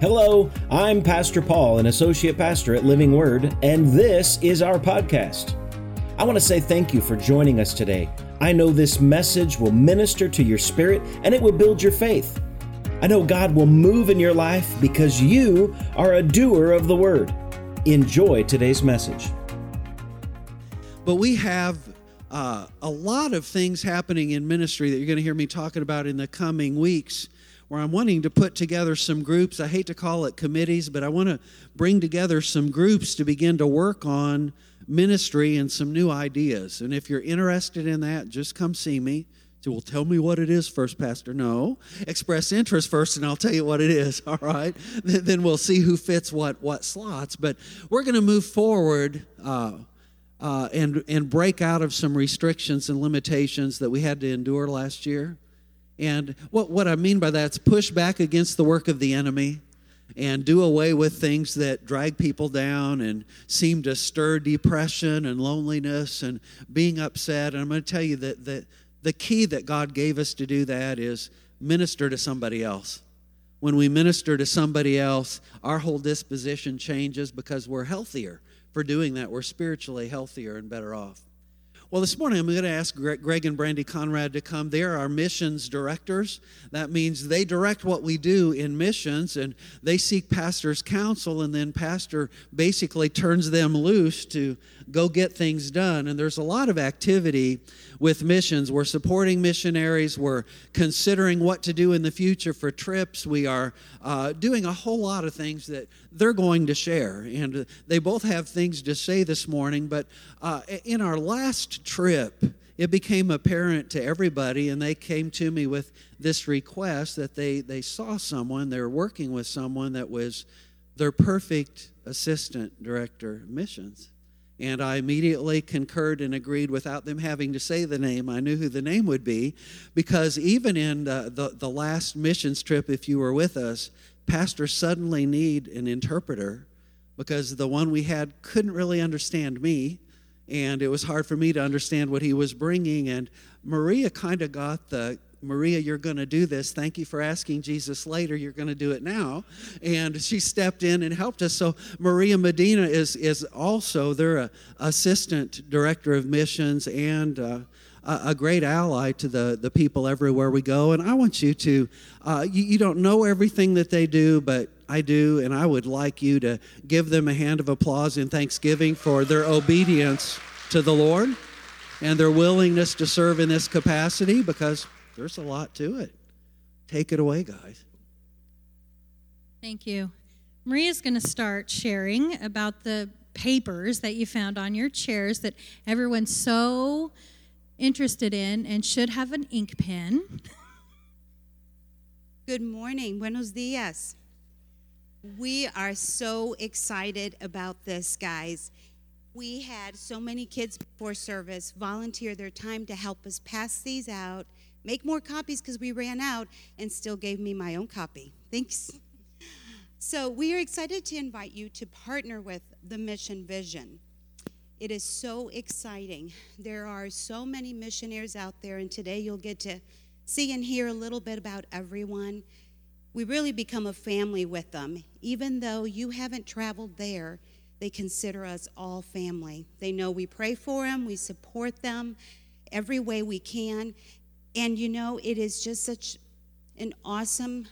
Hello, I'm Pastor Paul, an associate pastor at Living Word, and this is our podcast. I want to say thank you for joining us today. I know this message will minister to your spirit and it will build your faith. I know God will move in your life because you are a doer of the word. Enjoy today's message. But we have uh, a lot of things happening in ministry that you're going to hear me talking about in the coming weeks where I'm wanting to put together some groups. I hate to call it committees, but I want to bring together some groups to begin to work on ministry and some new ideas. And if you're interested in that, just come see me. So, well, tell me what it is first, Pastor. No, express interest first, and I'll tell you what it is. All right, then we'll see who fits what what slots. But we're going to move forward uh, uh, and and break out of some restrictions and limitations that we had to endure last year. And what, what I mean by that is push back against the work of the enemy and do away with things that drag people down and seem to stir depression and loneliness and being upset. And I'm going to tell you that the, the key that God gave us to do that is minister to somebody else. When we minister to somebody else, our whole disposition changes because we're healthier for doing that. We're spiritually healthier and better off. Well, this morning I'm going to ask Greg and Brandy Conrad to come. They're our missions directors. That means they direct what we do in missions and they seek pastor's counsel, and then pastor basically turns them loose to go get things done. And there's a lot of activity with missions. We're supporting missionaries, we're considering what to do in the future for trips, we are uh, doing a whole lot of things that they're going to share. And they both have things to say this morning, but uh, in our last trip, it became apparent to everybody, and they came to me with this request that they, they saw someone, they were working with someone that was their perfect assistant director missions. And I immediately concurred and agreed without them having to say the name. I knew who the name would be because even in the, the, the last missions trip, if you were with us, pastors suddenly need an interpreter because the one we had couldn't really understand me and it was hard for me to understand what he was bringing and maria kind of got the Maria, you're going to do this. Thank you for asking Jesus later. You're going to do it now. And she stepped in and helped us. So Maria Medina is, is also, they're a assistant director of missions and uh, a, great ally to the, the people everywhere we go. And I want you to, uh, you, you don't know everything that they do, but I do. And I would like you to give them a hand of applause in thanksgiving for their obedience to the Lord and their willingness to serve in this capacity because there's a lot to it. Take it away, guys. Thank you. Maria's going to start sharing about the papers that you found on your chairs that everyone's so interested in and should have an ink pen. Good morning. Buenos dias. We are so excited about this, guys. We had so many kids before service volunteer their time to help us pass these out make more copies because we ran out, and still gave me my own copy. Thanks. So, we are excited to invite you to partner with the Mission Vision. It is so exciting. There are so many missionaries out there, and today you'll get to see and hear a little bit about everyone. We really become a family with them. Even though you haven't traveled there, they consider us all family. They know we pray for them, we support them every way we can, and you know, it is just such an awesome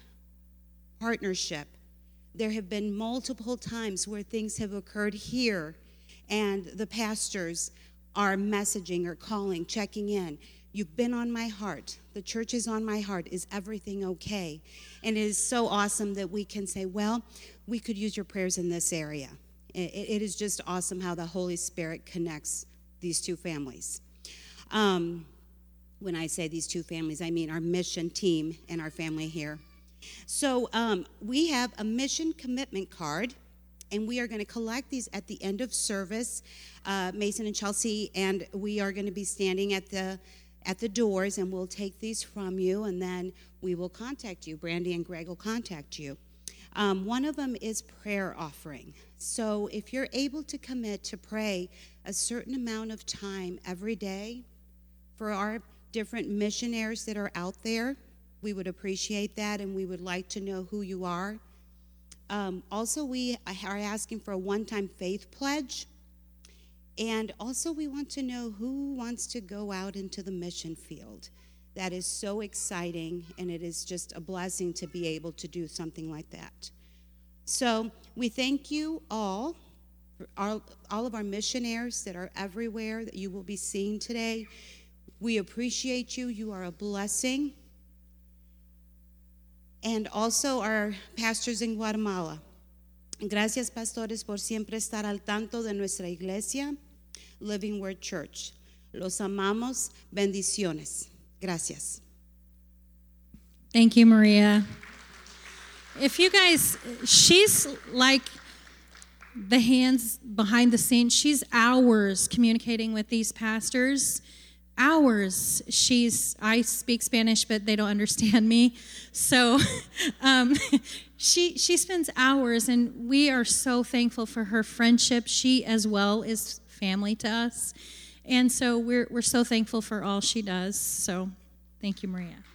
partnership. There have been multiple times where things have occurred here, and the pastors are messaging or calling, checking in. You've been on my heart. The church is on my heart. Is everything okay? And it is so awesome that we can say, well, we could use your prayers in this area. it is just awesome how the Holy Spirit connects these two families. Um, when I say these two families, I mean our mission team and our family here. So um, we have a mission commitment card, and we are going to collect these at the end of service. Uh, Mason and Chelsea, and we are going to be standing at the at the doors, and we'll take these from you, and then we will contact you. Brandy and Greg will contact you. Um, one of them is prayer offering. So if you're able to commit to pray a certain amount of time every day for our different missionaries that are out there. We would appreciate that and we would like to know who you are. Um, also, we are asking for a one time faith pledge. And also, we want to know who wants to go out into the mission field. That is so exciting, and it is just a blessing to be able to do something like that. So, we thank you all, all, all of our missionaries that are everywhere that you will be seeing today. We appreciate you. You are a blessing. And also our pastors in Guatemala. Gracias, pastores, por siempre estar al tanto de nuestra iglesia, Living Word Church. Los amamos. Bendiciones. Gracias. Thank you, Maria. If you guys, she's like the hands behind the scenes. She's hours communicating with these pastors. Hours. She's, I speak Spanish, but they don't understand me. So um, she, she spends hours, and we are so thankful for her friendship. She, as well, is family to us. And so we're, we're so thankful for all she does. So thank you, Maria.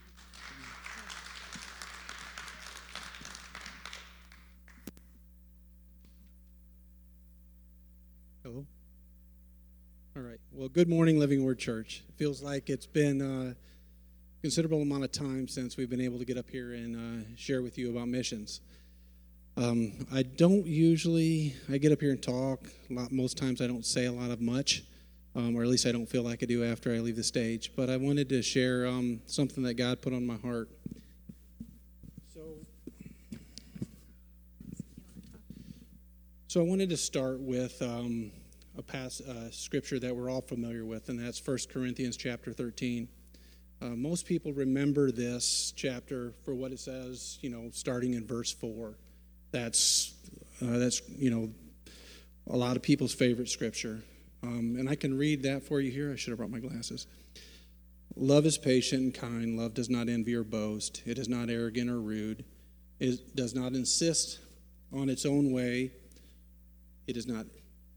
Well, good morning, Living Word Church. It feels like it's been a considerable amount of time since we've been able to get up here and uh, share with you about missions. Um, I don't usually, I get up here and talk. A lot, most times I don't say a lot of much um, or at least I don't feel like I do after I leave the stage. But I wanted to share um, something that God put on my heart. So, so I wanted to start with um, a past uh, scripture that we're all familiar with, and that's 1 Corinthians chapter 13. Uh, most people remember this chapter for what it says, you know, starting in verse 4. That's, uh, that's you know, a lot of people's favorite scripture. Um, and I can read that for you here. I should have brought my glasses. Love is patient and kind. Love does not envy or boast. It is not arrogant or rude. It does not insist on its own way. It is not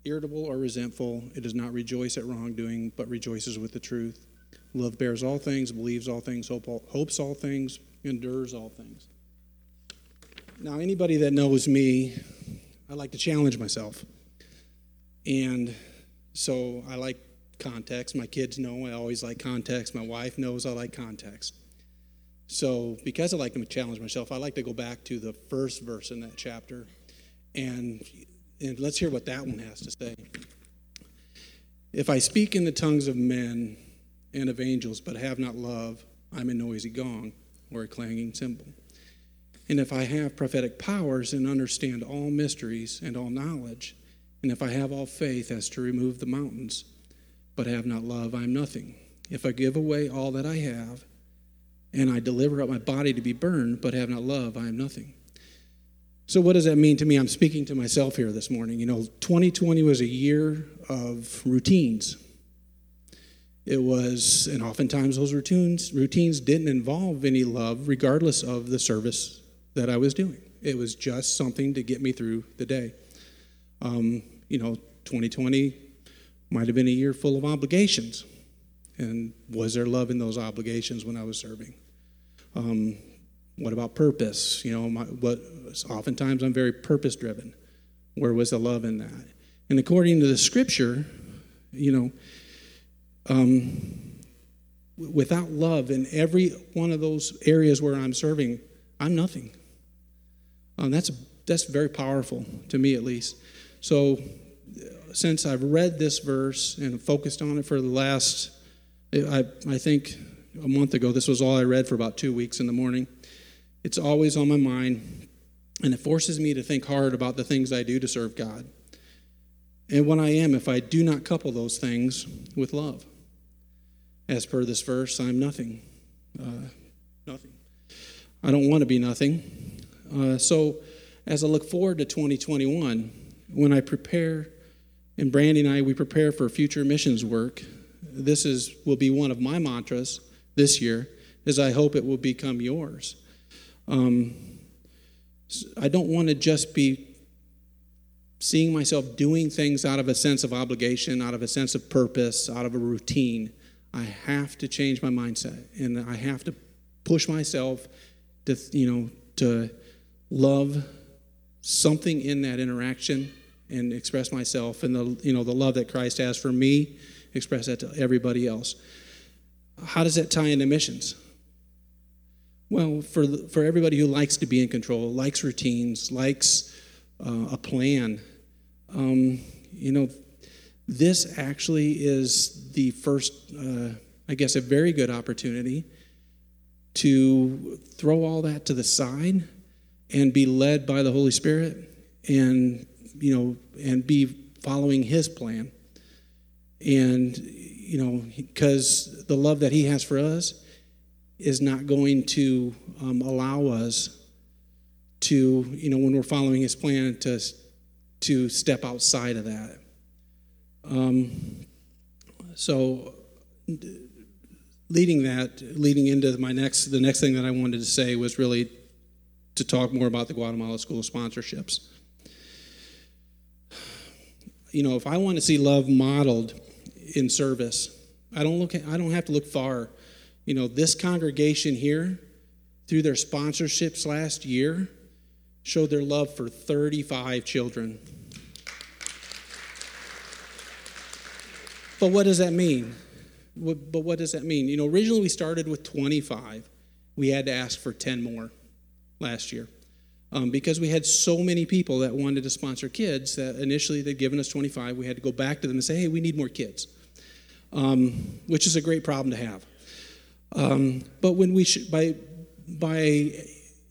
irritable or resentful. It does not rejoice at wrongdoing, but rejoices with the truth. Love bears all things, believes all things, hope all, hopes all things, endures all things. Now, anybody that knows me, I like to challenge myself. And so I like context. My kids know I always like context. My wife knows I like context. So because I like to challenge myself, I like to go back to the first verse in that chapter, and and let's hear what that one has to say. If I speak in the tongues of men and of angels, but have not love, I'm a noisy gong or a clanging cymbal. And if I have prophetic powers and understand all mysteries and all knowledge, and if I have all faith as to remove the mountains, but have not love, I am nothing. If I give away all that I have, and I deliver up my body to be burned, but have not love, I am nothing. So, what does that mean to me? I'm speaking to myself here this morning. You know, 2020 was a year of routines. It was, and oftentimes those routines, routines didn't involve any love, regardless of the service that I was doing. It was just something to get me through the day. Um, you know, 2020 might have been a year full of obligations. And was there love in those obligations when I was serving? Um, what about purpose? You know, my, what oftentimes I'm very purpose driven. Where was the love in that? And according to the scripture, you know, um, without love in every one of those areas where I'm serving, I'm nothing. Um, that's that's very powerful to me, at least. So since I've read this verse and focused on it for the last, I, I think a month ago, this was all I read for about two weeks in the morning. It's always on my mind, and it forces me to think hard about the things I do to serve God. And what I am if I do not couple those things with love. As per this verse, I'm nothing. Uh, nothing. I don't want to be nothing. Uh, so, as I look forward to 2021, when I prepare and Brandy and I, we prepare for future missions work. This is will be one of my mantras this year, as I hope it will become yours. Um, I don't want to just be seeing myself doing things out of a sense of obligation, out of a sense of purpose, out of a routine. I have to change my mindset, and I have to push myself to, you know, to love something in that interaction and express myself and the you know the love that Christ has for me, express that to everybody else. How does that tie into missions? Well, for for everybody who likes to be in control, likes routines, likes uh, a plan, um, you know, this actually is the first, uh, I guess, a very good opportunity to throw all that to the side and be led by the Holy Spirit and you know and be following his plan. And you know because the love that he has for us is not going to um, allow us to you know when we're following his plan to to step outside of that um, so leading that leading into my next the next thing that i wanted to say was really to talk more about the Guatemala School sponsorships. You know, if I want to see love modeled in service, I don't look I don't have to look far. You know, this congregation here through their sponsorships last year showed their love for 35 children. But what does that mean? But what does that mean? You know, originally we started with 25. We had to ask for 10 more last year. Um, because we had so many people that wanted to sponsor kids that initially they'd given us 25. We had to go back to them and say, hey, we need more kids, um, which is a great problem to have. Um, but when we should, by, by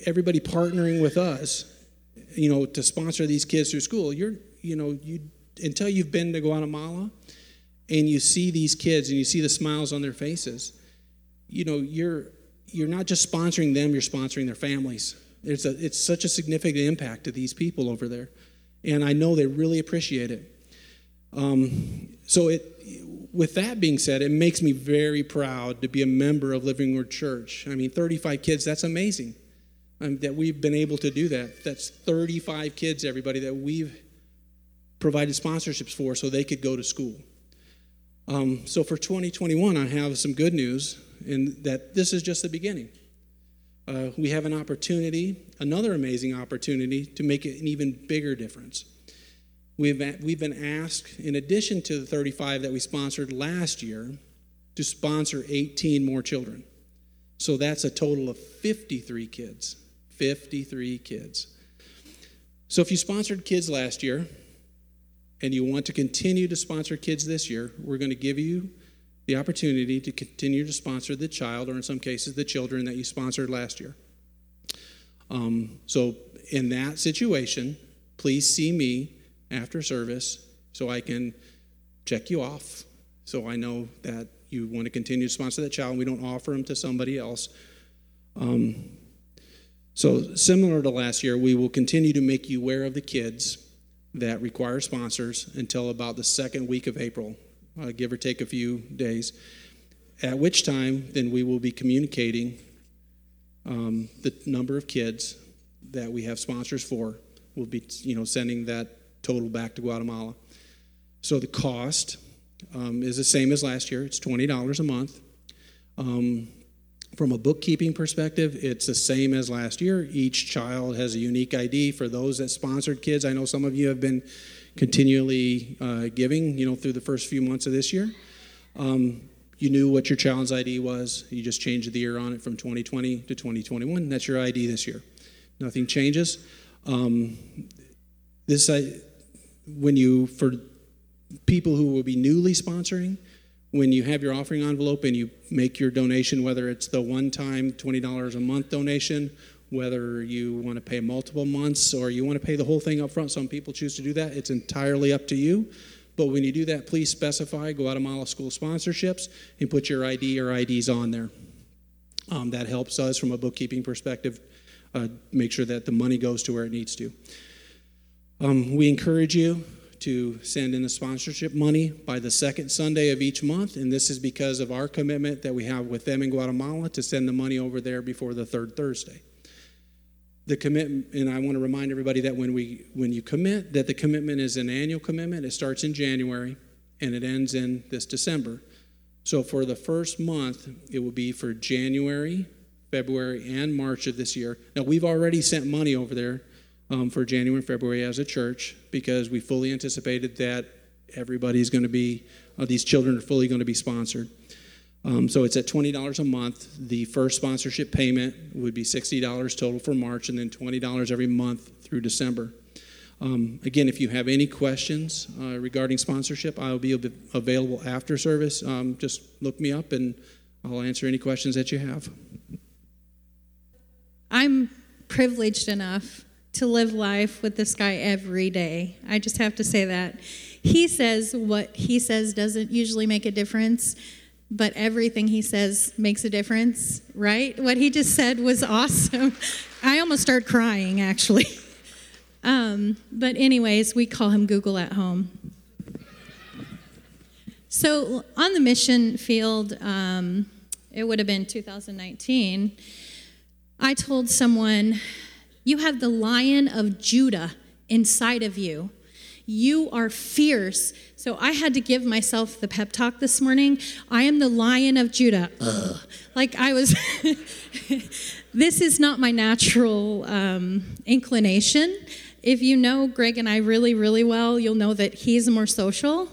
everybody partnering with us, you know, to sponsor these kids through school, you're, you know, you, until you've been to Guatemala and you see these kids and you see the smiles on their faces, you know, you're, you're not just sponsoring them, you're sponsoring their families. It's, a, it's such a significant impact to these people over there. And I know they really appreciate it. Um, so, it, with that being said, it makes me very proud to be a member of Living Word Church. I mean, 35 kids, that's amazing um, that we've been able to do that. That's 35 kids, everybody, that we've provided sponsorships for so they could go to school. Um, so for 2021, I have some good news in that this is just the beginning. Uh, we have an opportunity, another amazing opportunity, to make an even bigger difference. We've, we've been asked, in addition to the 35 that we sponsored last year, to sponsor 18 more children. So that's a total of 53 kids. 53 kids. So if you sponsored kids last year and you want to continue to sponsor kids this year, we're going to give you the opportunity to continue to sponsor the child, or in some cases, the children that you sponsored last year. Um, so, in that situation, please see me after service so I can check you off, so I know that you want to continue to sponsor that child and we don't offer them to somebody else. Um, so, similar to last year, we will continue to make you aware of the kids that require sponsors until about the second week of April uh, give or take a few days. At which time, then we will be communicating um, the number of kids that we have sponsors for. We'll be, you know, sending that total back to Guatemala. So the cost um, is the same as last year. It's twenty dollars a month. Um, from a bookkeeping perspective, it's the same as last year. Each child has a unique ID. For those that sponsored kids, I know some of you have been continually uh, giving, you know, through the first few months of this year. Um, you knew what your child's ID was. You just changed the year on it from 2020 to 2021. That's your ID this year. Nothing changes. Um, this, I, when you, for people who will be newly sponsoring, when you have your offering envelope and you make your donation, whether it's the one time $20 a month donation whether you want to pay multiple months or you want to pay the whole thing up front. Some people choose to do that. It's entirely up to you. But when you do that, please specify Guatemala School sponsorships and put your ID or IDs on there. Um, that helps us from a bookkeeping perspective uh, make sure that the money goes to where it needs to. Um, we encourage you to send in the sponsorship money by the second Sunday of each month, and this is because of our commitment that we have with them in Guatemala to send the money over there before the third Thursday. The commitment and i want to remind everybody that when we when you commit that the commitment is an annual commitment. It starts in january and it ends in this december. So for the first month it will be for january february and march of this year. Now we've already sent money over there um, for January and February as a church because we fully anticipated that everybody's going to be, uh, these children are fully going to be sponsored. Um, so it's at $20 a month. The first sponsorship payment would be $60 total for March and then $20 every month through December. Um, again, if you have any questions uh, regarding sponsorship, I'll be available after service. Um, just look me up and I'll answer any questions that you have. I'm privileged enough to live life with this guy every day. I just have to say that. He says what he says doesn't usually make a difference, but everything he says makes a difference, right? What he just said was awesome. I almost started crying, actually. Um, but, anyways, we call him Google at home. So, on the mission field, um, it would have been 2019, I told someone, You have the lion of Judah inside of you. You are fierce. So I had to give myself the pep talk this morning. I am the lion of Judah. Ugh. Like I was, this is not my natural um, inclination. If you know Greg and I really, really well, you'll know that he's more social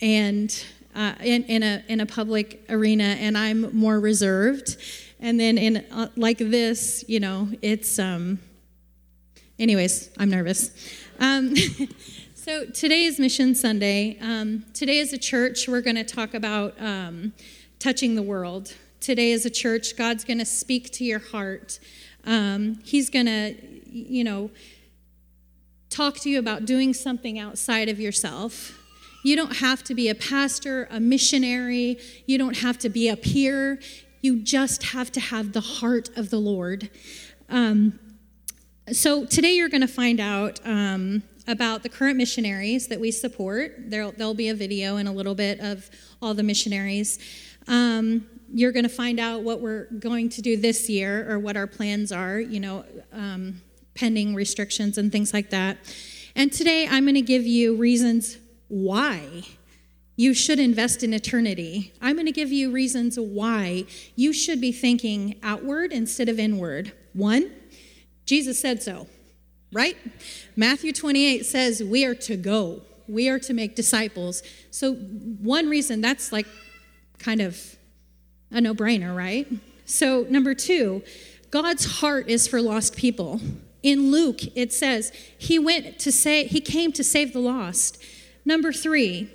and uh, in, in, a, in a public arena, and I'm more reserved. And then in uh, like this, you know, it's, um, anyways, I'm nervous. Um, so today is Mission Sunday. Um, today as a church, we're going to talk about um, touching the world. Today as a church, God's going to speak to your heart. Um, he's going to, you know, talk to you about doing something outside of yourself. You don't have to be a pastor, a missionary. You don't have to be a peer. You just have to have the heart of the Lord. Um, so today you're going to find out um, about the current missionaries that we support. There'll, there'll, be a video in a little bit of all the missionaries. Um, you're going to find out what we're going to do this year or what our plans are. You know, um, pending restrictions and things like that. And today I'm going to give you reasons why you should invest in eternity. I'm going to give you reasons why you should be thinking outward instead of inward. One, Jesus said so, right? Matthew 28 says we are to go, we are to make disciples. So, one reason that's like kind of a no brainer, right? So, number two, God's heart is for lost people. In Luke, it says, he went to say, he came to save the lost. Number three,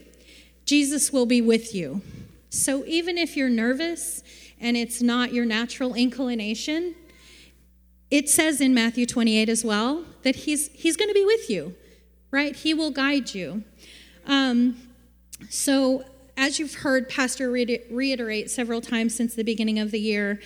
Jesus will be with you. So even if you're nervous and it's not your natural inclination, it says in Matthew 28 as well that he's, he's going to be with you, right? He will guide you. Um, so, as you've heard Pastor reiterate several times since the beginning of the year,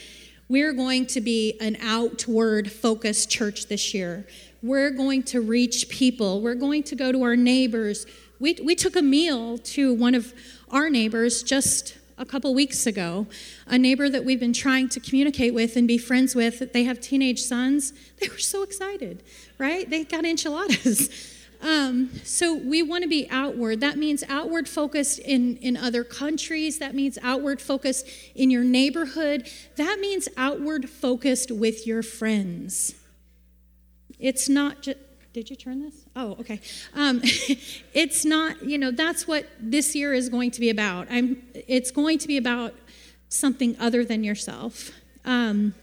we're going to be an outward focused church this year. We're going to reach people. We're going to go to our neighbors. We, we took a meal to one of our neighbors just a couple weeks ago, a neighbor that we've been trying to communicate with and be friends with. They have teenage sons. They were so excited, right? They got enchiladas. Um, so we want to be outward. That means outward focused in, in other countries. That means outward focused in your neighborhood. That means outward focused with your friends. It's not just. Did you turn this? Oh, okay. Um, it's not, you know, that's what this year is going to be about. I'm, it's going to be about something other than yourself. Um,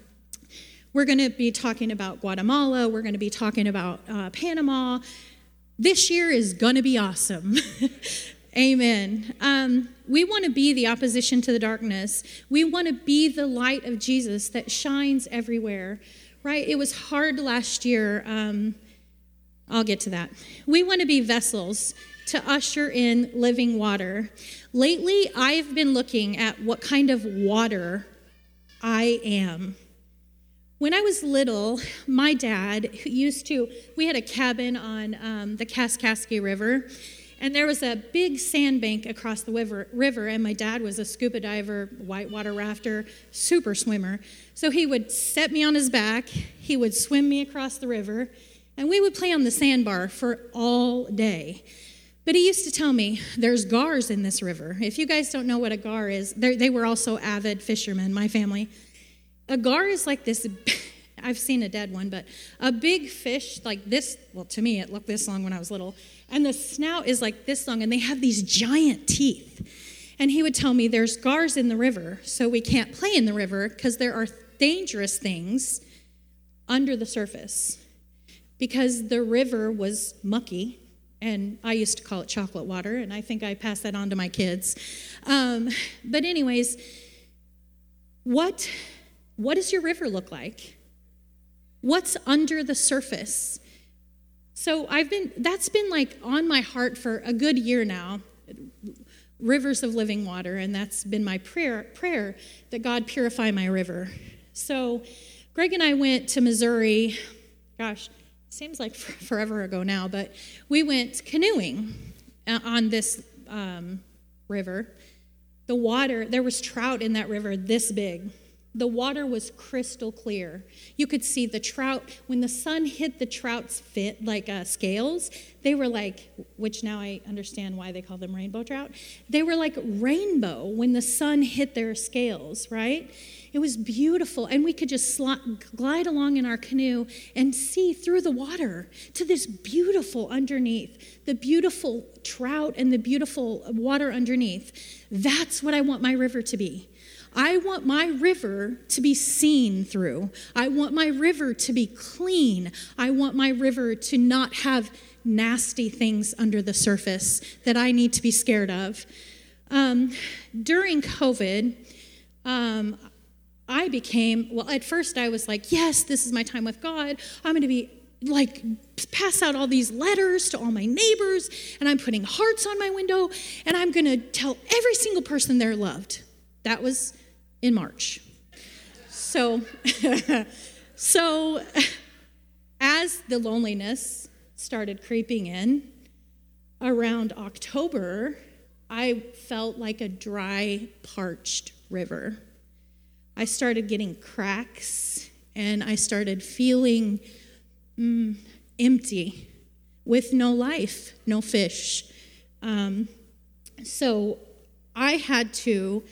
we're going to be talking about Guatemala. We're going to be talking about uh, Panama. This year is going to be awesome. Amen. Um, we want to be the opposition to the darkness. We want to be the light of Jesus that shines everywhere, right? It was hard last year. Um, I'll get to that. We want to be vessels to usher in living water. Lately, I've been looking at what kind of water I am. When I was little, my dad used to, we had a cabin on um, the Kaskaskia River, and there was a big sandbank across the river, river, and my dad was a scuba diver, whitewater rafter, super swimmer. So he would set me on his back, he would swim me across the river, and we would play on the sandbar for all day. But he used to tell me, there's gars in this river. If you guys don't know what a gar is, they were also avid fishermen, my family. A gar is like this I've seen a dead one, but a big fish like this. Well, to me, it looked this long when I was little. And the snout is like this long, and they have these giant teeth. And he would tell me there's gars in the river, so we can't play in the river because there are dangerous things under the surface. Because the river was mucky, and I used to call it chocolate water, and I think I passed that on to my kids. Um, but, anyways, what, what does your river look like? What's under the surface? So I've been that's been like on my heart for a good year now. Rivers of living water and that's been my prayer prayer that God purify my river. So Greg and I went to Missouri. Gosh, seems like forever ago now, but we went canoeing uh, on this um, river. The water, there was trout in that river this big. The water was crystal clear. You could see the trout. When the sun hit the trout's fit, like uh, scales, they were like, which now I understand why they call them rainbow trout. They were like rainbow when the sun hit their scales, right? It was beautiful. And we could just glide along in our canoe and see through the water to this beautiful underneath, the beautiful trout and the beautiful water underneath. That's what I want my river to be. I want my river to be seen through. I want my river to be clean. I want my river to not have nasty things under the surface that I need to be scared of. Um, during COVID, um, I became, well, at first I was like, yes, this is my time with God. I'm going to be like pass out all these letters to all my neighbors and I'm putting hearts on my window and I'm going to tell every single person they're loved. That was in March. So, so as the loneliness started creeping in around October, I felt like a dry, parched river. I started getting cracks and I started feeling mm, empty with no life, no fish. Um, so I had to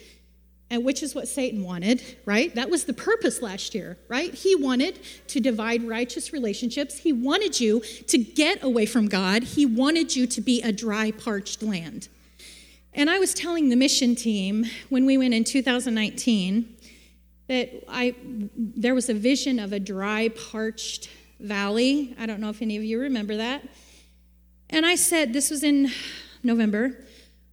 and which is what Satan wanted, right? That was the purpose last year, right? He wanted to divide righteous relationships. He wanted you to get away from God. He wanted you to be a dry, parched land. And I was telling the mission team when we went in 2019 that I there was a vision of a dry, parched valley. I don't know if any of you remember that. And I said, this was in November.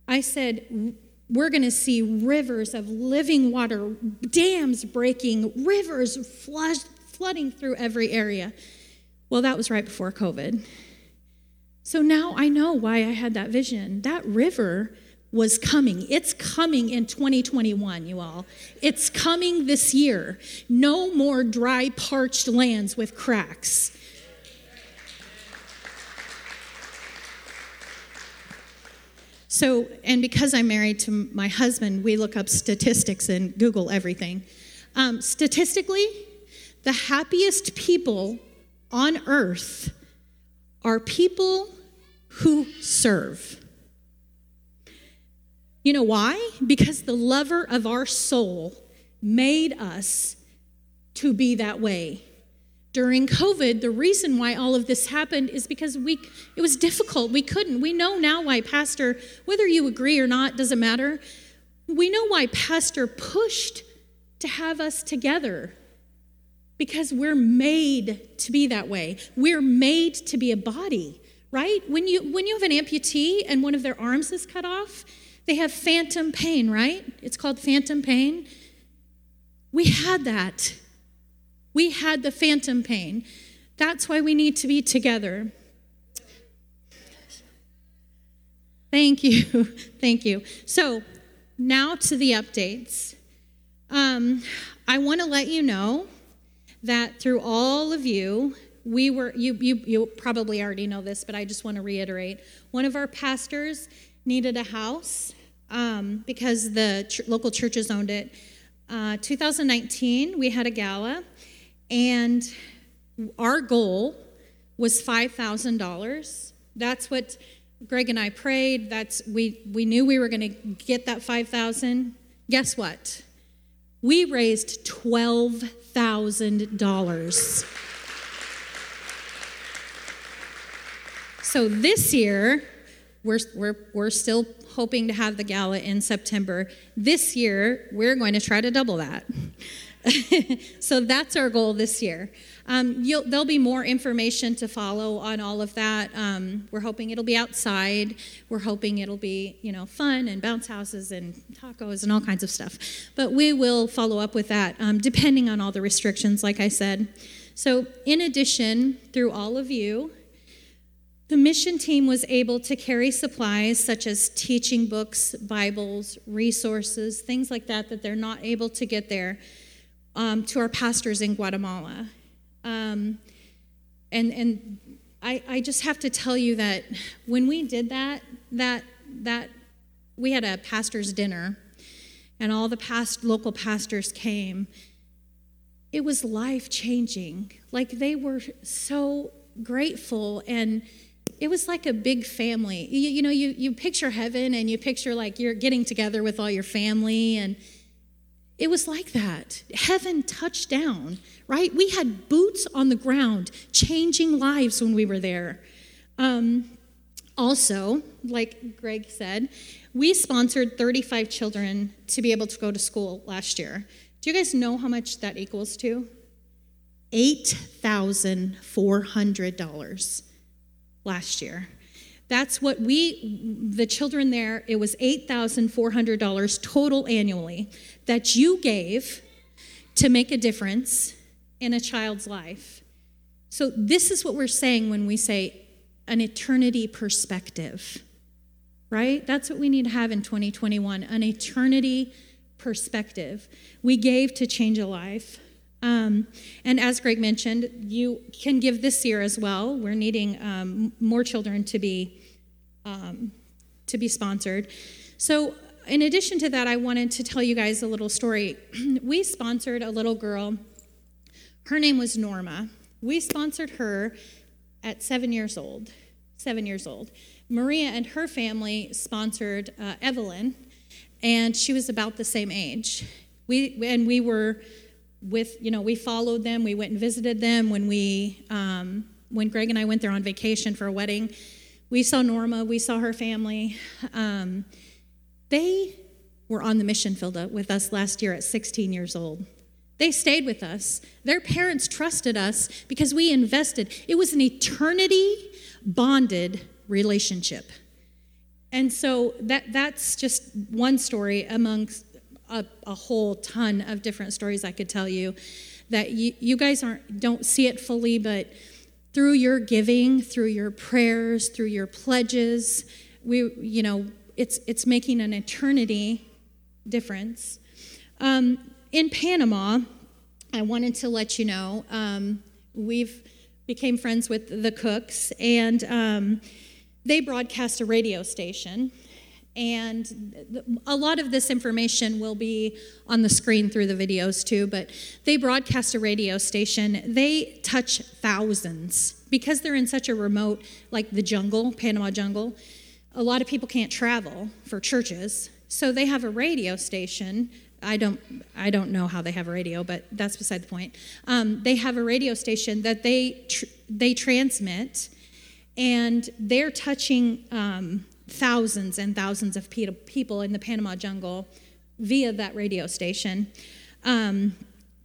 I said, we're going to see rivers of living water, dams breaking, rivers flood, flooding through every area. Well, that was right before COVID. So now I know why I had that vision. That river was coming. It's coming in 2021, you all. It's coming this year. No more dry, parched lands with cracks. So, and because I'm married to my husband, we look up statistics and Google everything. Um, statistically, the happiest people on earth are people who serve. You know why? Because the lover of our soul made us to be that way during COVID, the reason why all of this happened is because we it was difficult. We couldn't. We know now why Pastor, whether you agree or not, doesn't matter. We know why Pastor pushed to have us together. Because we're made to be that way. We're made to be a body, right? When you when you have an amputee and one of their arms is cut off, they have phantom pain, right? It's called phantom pain. We had that we had the phantom pain. That's why we need to be together. Thank you. Thank you. So, now to the updates. Um, I want to let you know that through all of you, we were, you, you, you probably already know this, but I just want to reiterate. One of our pastors needed a house um, because the ch- local churches owned it. Uh, 2019, we had a gala and our goal was $5,000. That's what Greg and I prayed. That's we we knew we were going to get that 5,000. Guess what? We raised $12,000. So this year, we're, we're, we're still hoping to have the gala in September. This year, we're going to try to double that. so that's our goal this year. Um, there'll be more information to follow on all of that. Um, we're hoping it'll be outside. We're hoping it'll be, you know, fun and bounce houses and tacos and all kinds of stuff. But we will follow up with that um, depending on all the restrictions, like I said. So, in addition, through all of you, the mission team was able to carry supplies such as teaching books, Bibles, resources, things like that, that they're not able to get there um, to our pastors in Guatemala. Um, and and I, I just have to tell you that when we did that, that that we had a pastor's dinner, and all the past local pastors came. It was life changing. Like they were so grateful and it was like a big family. You, you, know, you, you picture heaven and you picture like you're getting together with all your family, and it was like that. Heaven touched down, right? We had boots on the ground, changing lives when we were there. Um, also, like Greg said, we sponsored 35 children to be able to go to school last year. Do you guys know how much that equals to? $8,400 last year. That's what we, the children there, it was $8,400 total annually that you gave to make a difference in a child's life. So, this is what we're saying when we say an eternity perspective, right? That's what we need to have in 2021 an eternity perspective. We gave to change a life. Um, and as Greg mentioned, you can give this year as well. We're needing um, more children to be um, to be sponsored. So, in addition to that, I wanted to tell you guys a little story. we sponsored a little girl. Her name was Norma. We sponsored her at seven years old. Seven years old. Maria and her family sponsored uh, Evelyn, and she was about the same age. We and we were with you know we followed them we went and visited them. When we um, when greg and i went there on vacation for a wedding we saw norma we saw her family. Um, they were on the mission field with us last year at 16 years old. They stayed with us. Their parents trusted us because we invested. It was an eternity bonded relationship. And so that that's just one story amongst a, a whole ton of different stories I could tell you that you, you guys aren't don't see it fully, but through your giving, through your prayers, through your pledges, we you know it's it's making an eternity difference. Um, in Panama, I wanted to let you know um, we've became friends with the Cooks, and um, they broadcast a radio station and a lot of this information will be on the screen through the videos too, but they broadcast a radio station. They touch thousands because they're in such a remote, like the jungle, Panama jungle. A lot of people can't travel for churches, so they have a radio station. I don't, I don't know how they have a radio, but that's beside the point. Um, they have a radio station that they tr- they transmit, and they're touching um, thousands and thousands of people in the Panama jungle via that radio station. Um,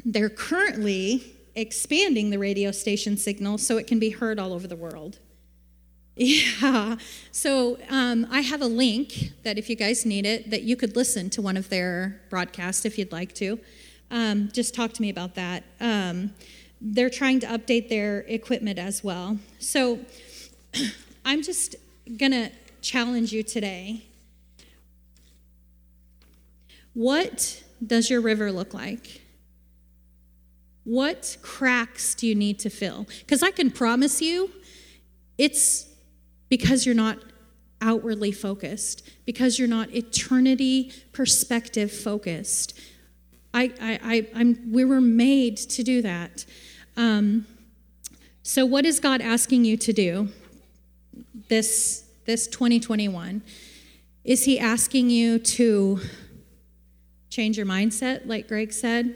they're currently expanding the radio station signal so it can be heard all over the world. Yeah, so um, I have a link that if you guys need it, that you could listen to one of their broadcasts if you'd like to. Um, just talk to me about that. Um, they're trying to update their equipment as well. So I'm just gonna challenge you today. What does your river look like? What cracks do you need to fill? Because I can promise you, it's because you're not outwardly focused, because you're not eternity perspective focused. I, I, I, am we were made to do that. Um, so, what is God asking you to do this this 2021? Is He asking you to change your mindset, like Greg said?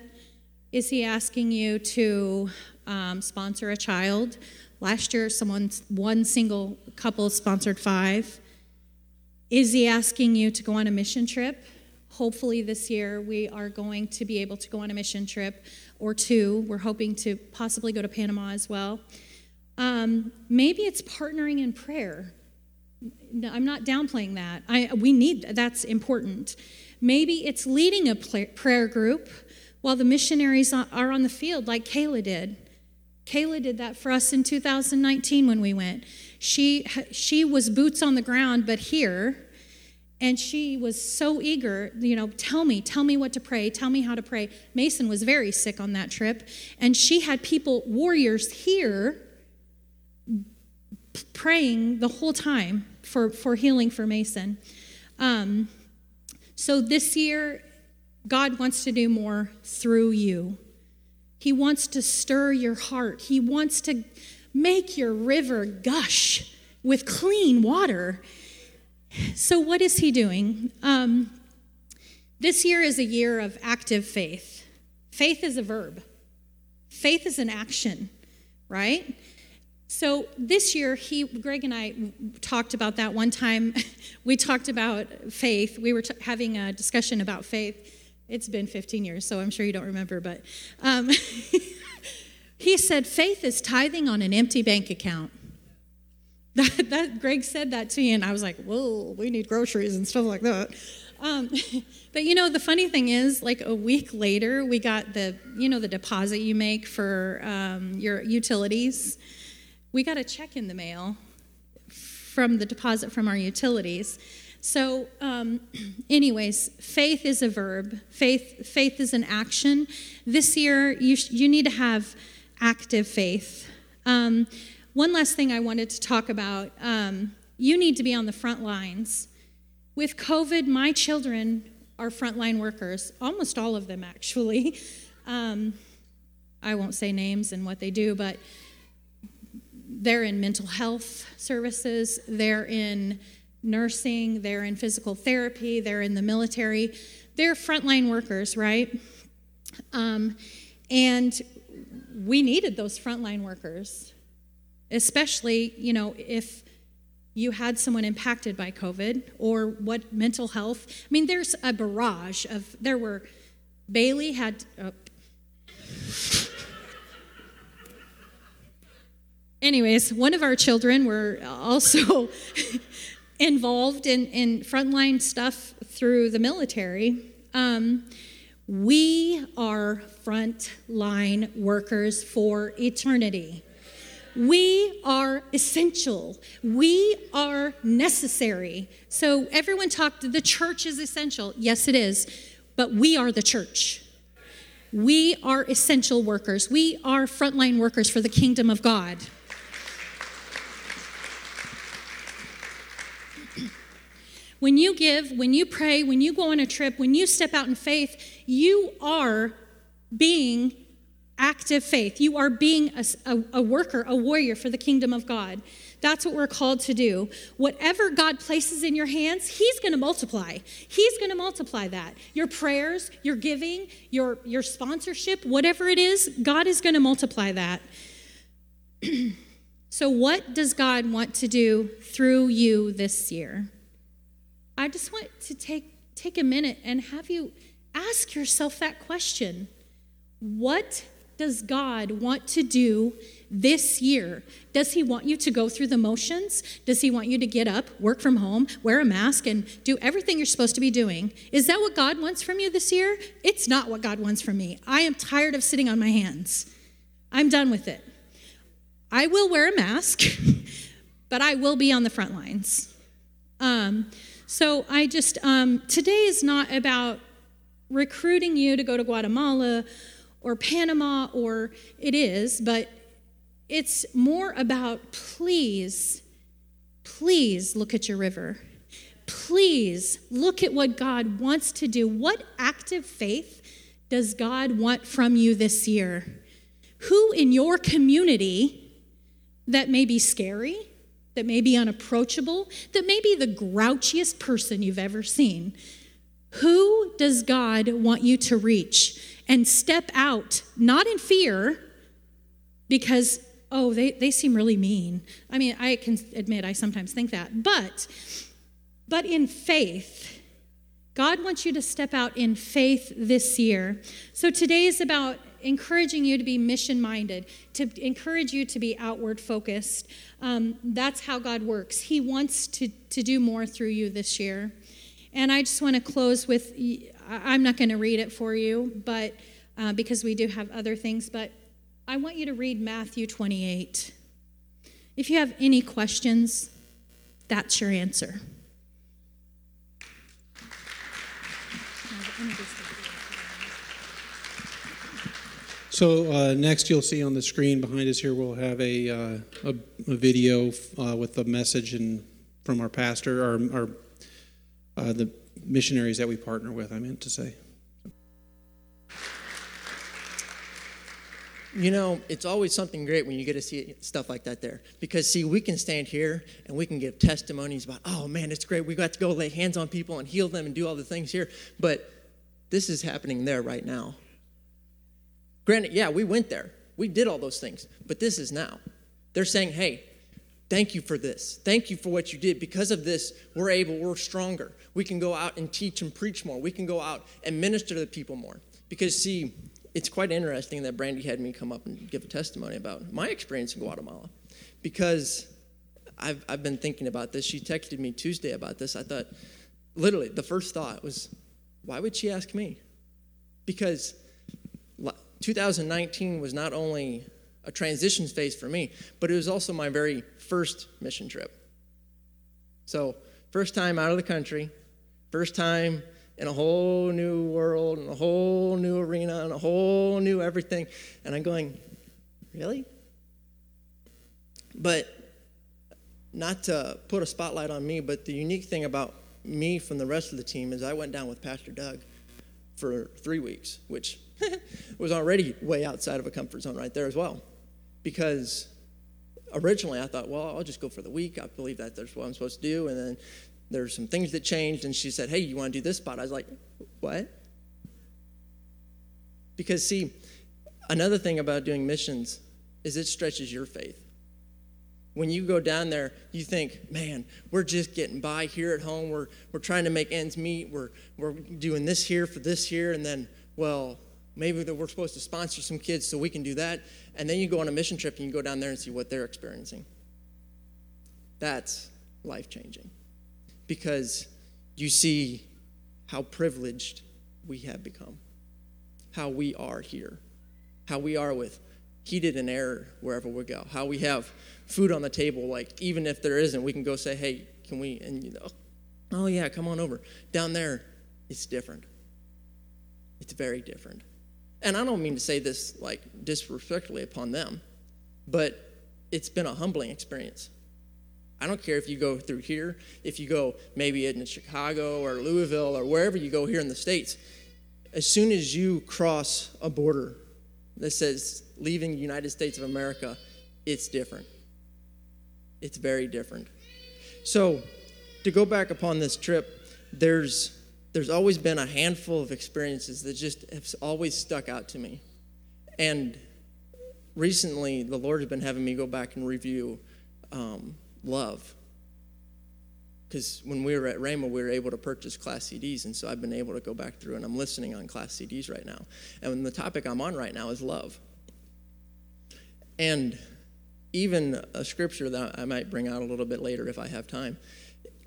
Is he asking you to um, sponsor a child? Last year, someone, one single couple sponsored five. Is he asking you to go on a mission trip? Hopefully, this year we are going to be able to go on a mission trip or two. We're hoping to possibly go to Panama as well. Um, maybe it's partnering in prayer. No, I'm not downplaying that. I, we need that's important. Maybe it's leading a prayer group while the missionaries are on the field, like Kayla did. Kayla did that for us in 2019 when we went. She she was boots on the ground, but here, and she was so eager. You know, tell me, tell me what to pray, tell me how to pray. Mason was very sick on that trip, and she had people, warriors here, praying the whole time for, for healing for Mason. Um, so this year, God wants to do more through you. He wants to stir your heart. He wants to make your river gush with clean water. So, what is He doing? Um, this year is a year of active faith. Faith is a verb, faith is an action, right? So this year, he, Greg and I talked about that one time. we talked about faith. We were t- having a discussion about faith. It's been 15 years, so I'm sure you don't remember, but um, he said, faith is tithing on an empty bank account. That, that, Greg said that to me, and I was like, whoa, we need groceries and stuff like that. Um, but you know, the funny thing is, like a week later, we got the, you know, the deposit you make for um, your utilities we got a check in the mail from the deposit from our utilities. So, um, anyways, faith is a verb. Faith, faith is an action. This year, you sh- you need to have active faith. Um, one last thing I wanted to talk about: um, you need to be on the front lines. With COVID, my children are frontline workers. Almost all of them, actually. Um, I won't say names and what they do, but they're in mental health services, they're in nursing, they're in physical therapy, they're in the military. They're frontline workers, right? Um, and we needed those frontline workers, especially, you know, if you had someone impacted by COVID or what mental health. I mean, there's a barrage of, there were, Bailey had, uh, anyways, one of our children were also involved in, in frontline stuff through the military. Um, we are frontline workers for eternity. We are essential. We are necessary. So everyone talked, the church is essential. Yes, it is. But we are the church. We are essential workers. We are frontline workers for the kingdom of God. When you give, when you pray, when you go on a trip, when you step out in faith, you are being active faith. You are being a, a, a, worker, a warrior for the kingdom of God. That's what we're called to do. Whatever God places in your hands, He's going to multiply. He's going to multiply that. Your prayers, your giving, your, your sponsorship, whatever it is, God is going to multiply that. so, what does God want to do through you this year? I just want to take, take a minute and have you ask yourself that question What does God want to do this year? Does He want you to go through the motions? Does He want you to get up, work from home, wear a mask, and do everything you're supposed to be doing? Is that what God wants from you this year? It's not what God wants from me. I am tired of sitting on my hands. I'm done with it. I will wear a mask, but I will be on the front lines. Um, so I just, um, today is not about recruiting you to go to Guatemala or Panama, or it is, but it's more about please, please look at your river. Please look at what God wants to do. What active faith does God want from you this year? Who in your community that may be scary, that may be unapproachable, that may be the grouchiest person you've ever seen. Who does God want you to reach? And step out, not in fear, because, oh, they, they seem really mean. I mean, I can admit I sometimes think that, but, but in faith. God wants you to step out in faith this year. So today is about encouraging you to be mission minded, to encourage you to be outward focused. Um, that's how God works. He wants to, to do more through you this year. And I just want to close with I'm not going to read it for you, but uh, because we do have other things, but I want you to read Matthew 28. If you have any questions, that's your answer. So uh, next, you'll see on the screen behind us here, we'll have a, uh, a, a, video uh, with the message and from our pastor, our, our uh, the missionaries that we partner with. I meant to say. You know, it's always something great when you get to see stuff like that there. Because, see, we can stand here and we can give testimonies about, oh man, it's great. We got to go lay hands on people and heal them and do all the things here. But this is happening there right now. Granted, yeah, we went there. We did all those things. But this is now. They're saying, hey, thank you for this. Thank you for what you did. Because of this, we're able, we're stronger. We can go out and teach and preach more. We can go out and minister to the people more. Because, see, it's quite interesting that Brandy had me come up and give a testimony about my experience in Guatemala. Because I've, I've been thinking about this. She texted me Tuesday about this. I thought, literally, the first thought was, why would she ask me? Because 2019 was not only a transition phase for me, but it was also my very first mission trip. So, first time out of the country, first time in a whole new world, in a whole new arena, and a whole new everything. And I'm going, really? But not to put a spotlight on me, but the unique thing about me from the rest of the team is I went down with Pastor Doug for three weeks, which was already way outside of a comfort zone right there as well. Because originally I thought, well, I'll just go for the week. I believe that that's what I'm supposed to do. And then there's some things that changed, and she said, hey, you want to do this spot? I was like, what? Because, see, another thing about doing missions is it stretches your faith. When you go down there, you think, man, we're just getting by here at home. We're, we're trying to make ends meet. We're, we're doing this here for this here. And then, well, maybe that we're supposed to sponsor some kids so we can do that. And then you go on a mission trip and you go down there and see what they're experiencing. That's life changing because you see how privileged we have become, how we are here, how we are with heated and air wherever we go, how we have food on the table. Like, even if there isn't, we can go say, hey, can we? And you know, oh, yeah, come on over. Down there, it's different. It's very different. And I don't mean to say this like disrespectfully upon them, but it's been a humbling experience. I don't care if you go through here, if you go maybe in Chicago or Louisville or wherever you go here in the States, as soon as you cross a border that says leaving the United States of America, it's different. It's very different. So, to go back upon this trip, there's there's always been a handful of experiences that just have always stuck out to me. And recently, the Lord has been having me go back and review um, love. Because when we were at Rhema, we were able to purchase class CDs, and so I've been able to go back through and I'm listening on class CDs right now. And the topic I'm on right now is love. And even a scripture that I might bring out a little bit later if I have time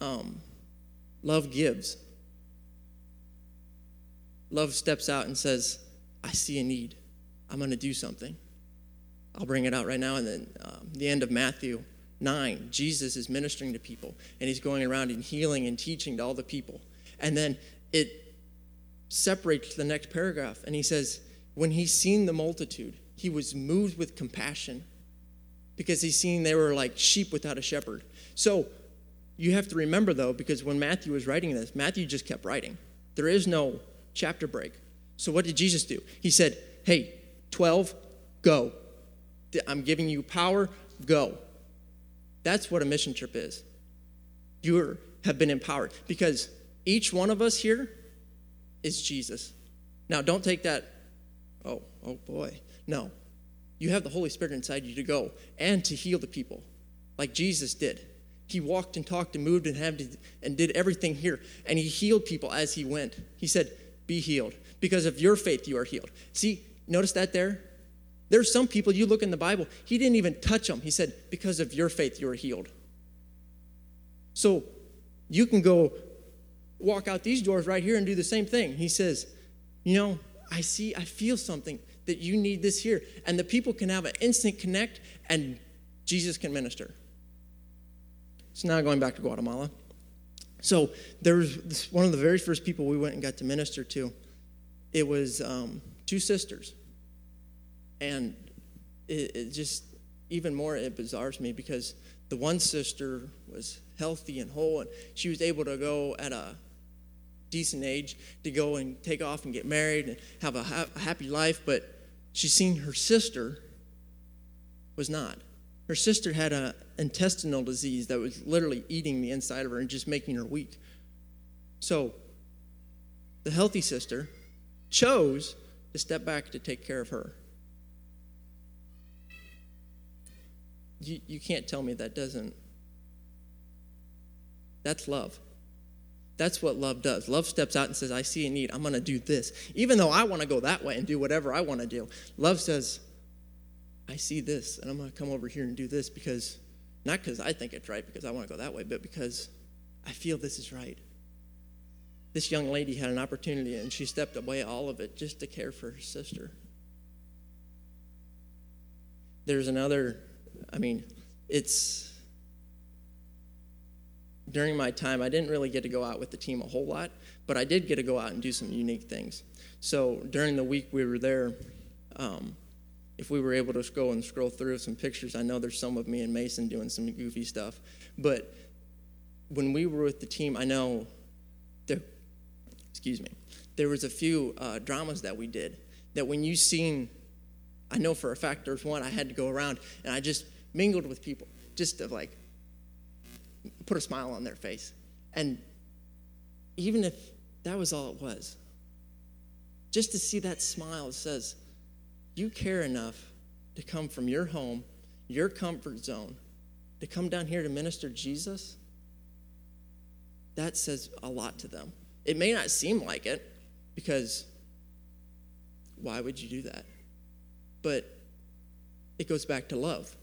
um, love gives. Love steps out and says, I see a need. I'm going to do something. I'll bring it out right now. And then um, the end of Matthew 9, Jesus is ministering to people and he's going around and healing and teaching to all the people. And then it separates to the next paragraph and he says, When he's seen the multitude, he was moved with compassion because he's seen they were like sheep without a shepherd. So you have to remember though, because when Matthew was writing this, Matthew just kept writing. There is no chapter break. So what did Jesus do? He said, Hey, 12, go. I'm giving you power, go. That's what a mission trip is. You have been empowered because each one of us here is Jesus. Now, don't take that, oh, oh boy. No. You have the Holy Spirit inside you to go and to heal the people like Jesus did. He walked and talked and moved and had and did everything here. And he healed people as he went. He said, Be healed. Because of your faith, you are healed. See, notice that there? There's some people, you look in the Bible, he didn't even touch them. He said, Because of your faith, you are healed. So you can go walk out these doors right here and do the same thing. He says, You know, I see, I feel something that you need this here. And the people can have an instant connect and Jesus can minister. So now going back to Guatemala. So there was one of the very first people we went and got to minister to. It was um, two sisters. And it, it just, even more, it bizarres me because the one sister was healthy and whole, and she was able to go at a decent age to go and take off and get married and have a, ha- a happy life. But she seen her sister was not. Her sister had an intestinal disease that was literally eating the inside of her and just making her weak. So the healthy sister chose to step back to take care of her. You, you can't tell me that doesn't. That's love. That's what love does. Love steps out and says, I see a need. I'm going to do this. Even though I want to go that way and do whatever I want to do, love says, I see this and I'm going to come over here and do this because, not because I think it's right, because I want to go that way, but because I feel this is right. This young lady had an opportunity and she stepped away all of it just to care for her sister. There's another, I mean, it's during my time, I didn't really get to go out with the team a whole lot, but I did get to go out and do some unique things. So during the week we were there, um, if we were able to go and scroll through some pictures, I know there's some of me and Mason doing some goofy stuff. But when we were with the team, I know there, excuse me, there was a few uh, dramas that we did that when you seen, I know for a fact there's one I had to go around and I just mingled with people, just to like put a smile on their face. And even if that was all it was, just to see that smile says, you care enough to come from your home, your comfort zone, to come down here to minister Jesus, that says a lot to them. It may not seem like it because why would you do that? But it goes back to love.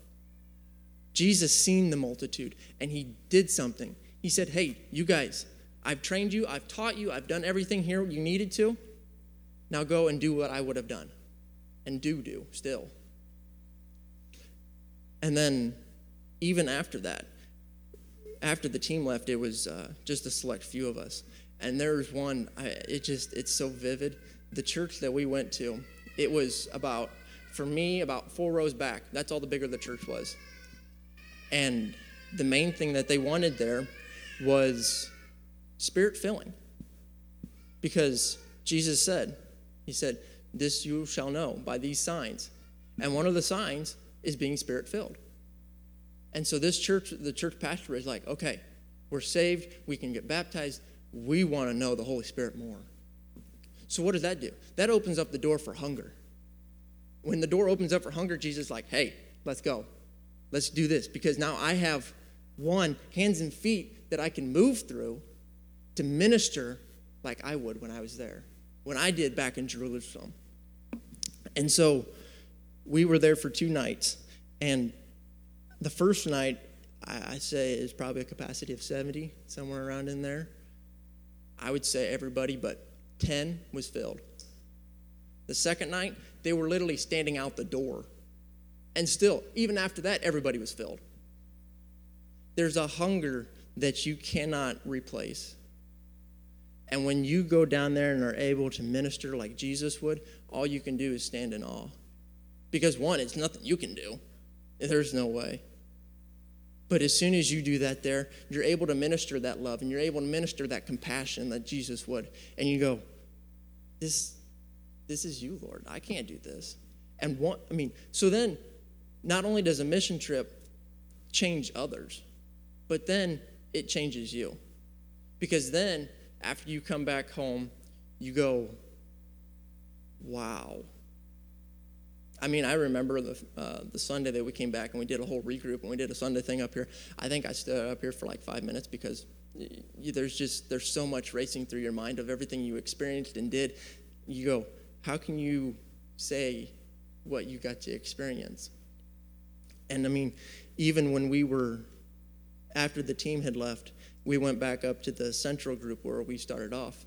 Jesus seen the multitude and he did something. He said, Hey, you guys, I've trained you, I've taught you, I've done everything here you needed to. Now go and do what I would have done and do do still. And then, even after that, after the team left, it was uh, just a select few of us. And there was one, I, it just, it's so vivid. The church that we went to, it was about, for me, about four rows back. That's all the bigger the church was. And the main thing that they wanted there was spirit filling. Because Jesus said, He said, this you shall know by these signs. And one of the signs is being spirit filled. And so this church, the church pastor is like, okay, we're saved, we can get baptized, we want to know the Holy Spirit more. So what does that do? That opens up the door for hunger. When the door opens up for hunger, Jesus is like, hey, let's go. Let's do this. Because now I have one, hands and feet that I can move through to minister like I would when I was there, when I did back in Jerusalem. And so we were there for two nights. And the first night, I say, is probably a capacity of 70, somewhere around in there. I would say everybody but 10 was filled. The second night, they were literally standing out the door. And still, even after that, everybody was filled. There's a hunger that you cannot replace. And when you go down there and are able to minister like Jesus would, all you can do is stand in awe. Because one, it's nothing you can do. There's no way. But as soon as you do that there, you're able to minister that love and you're able to minister that compassion that Jesus would. And you go, This, this is you, Lord. I can't do this. And one, I mean, so then not only does a mission trip change others, but then it changes you. Because then after you come back home, you go, wow. I mean, I remember the, uh, the Sunday that we came back and we did a whole regroup and we did a Sunday thing up here. I think I stood up here for like five minutes because there's just there's so much racing through your mind of everything you experienced and did. You go, how can you say what you got to experience? And I mean, even when we were after the team had left, we went back up to the central group where we started off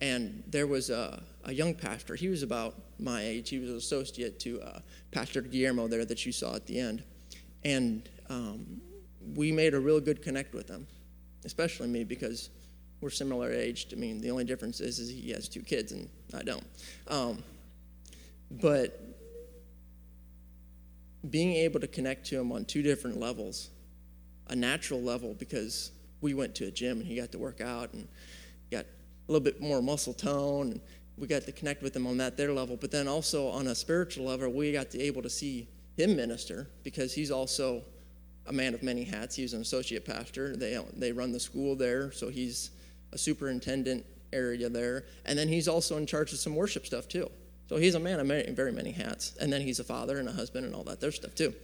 and there was a, a, young pastor. He was about my age. He was an associate to uh, Pastor Guillermo there that you saw at the end. And um, we made a real good connect with him, especially me because we're similar aged. I mean, the only difference is, is he has two kids and I don't. Um, but being able to connect to him on two different levels, a natural level because we went to a gym and he got to work out and got a little bit more muscle tone. And we got to connect with him on that their level. But then also on a spiritual level, we got to able to see him minister because he's also a man of many hats. He's an associate pastor. They they run the school there, so he's a superintendent area there, and then he's also in charge of some worship stuff too. So he's a man of many, very many hats, and then he's a father and a husband and all that other stuff too.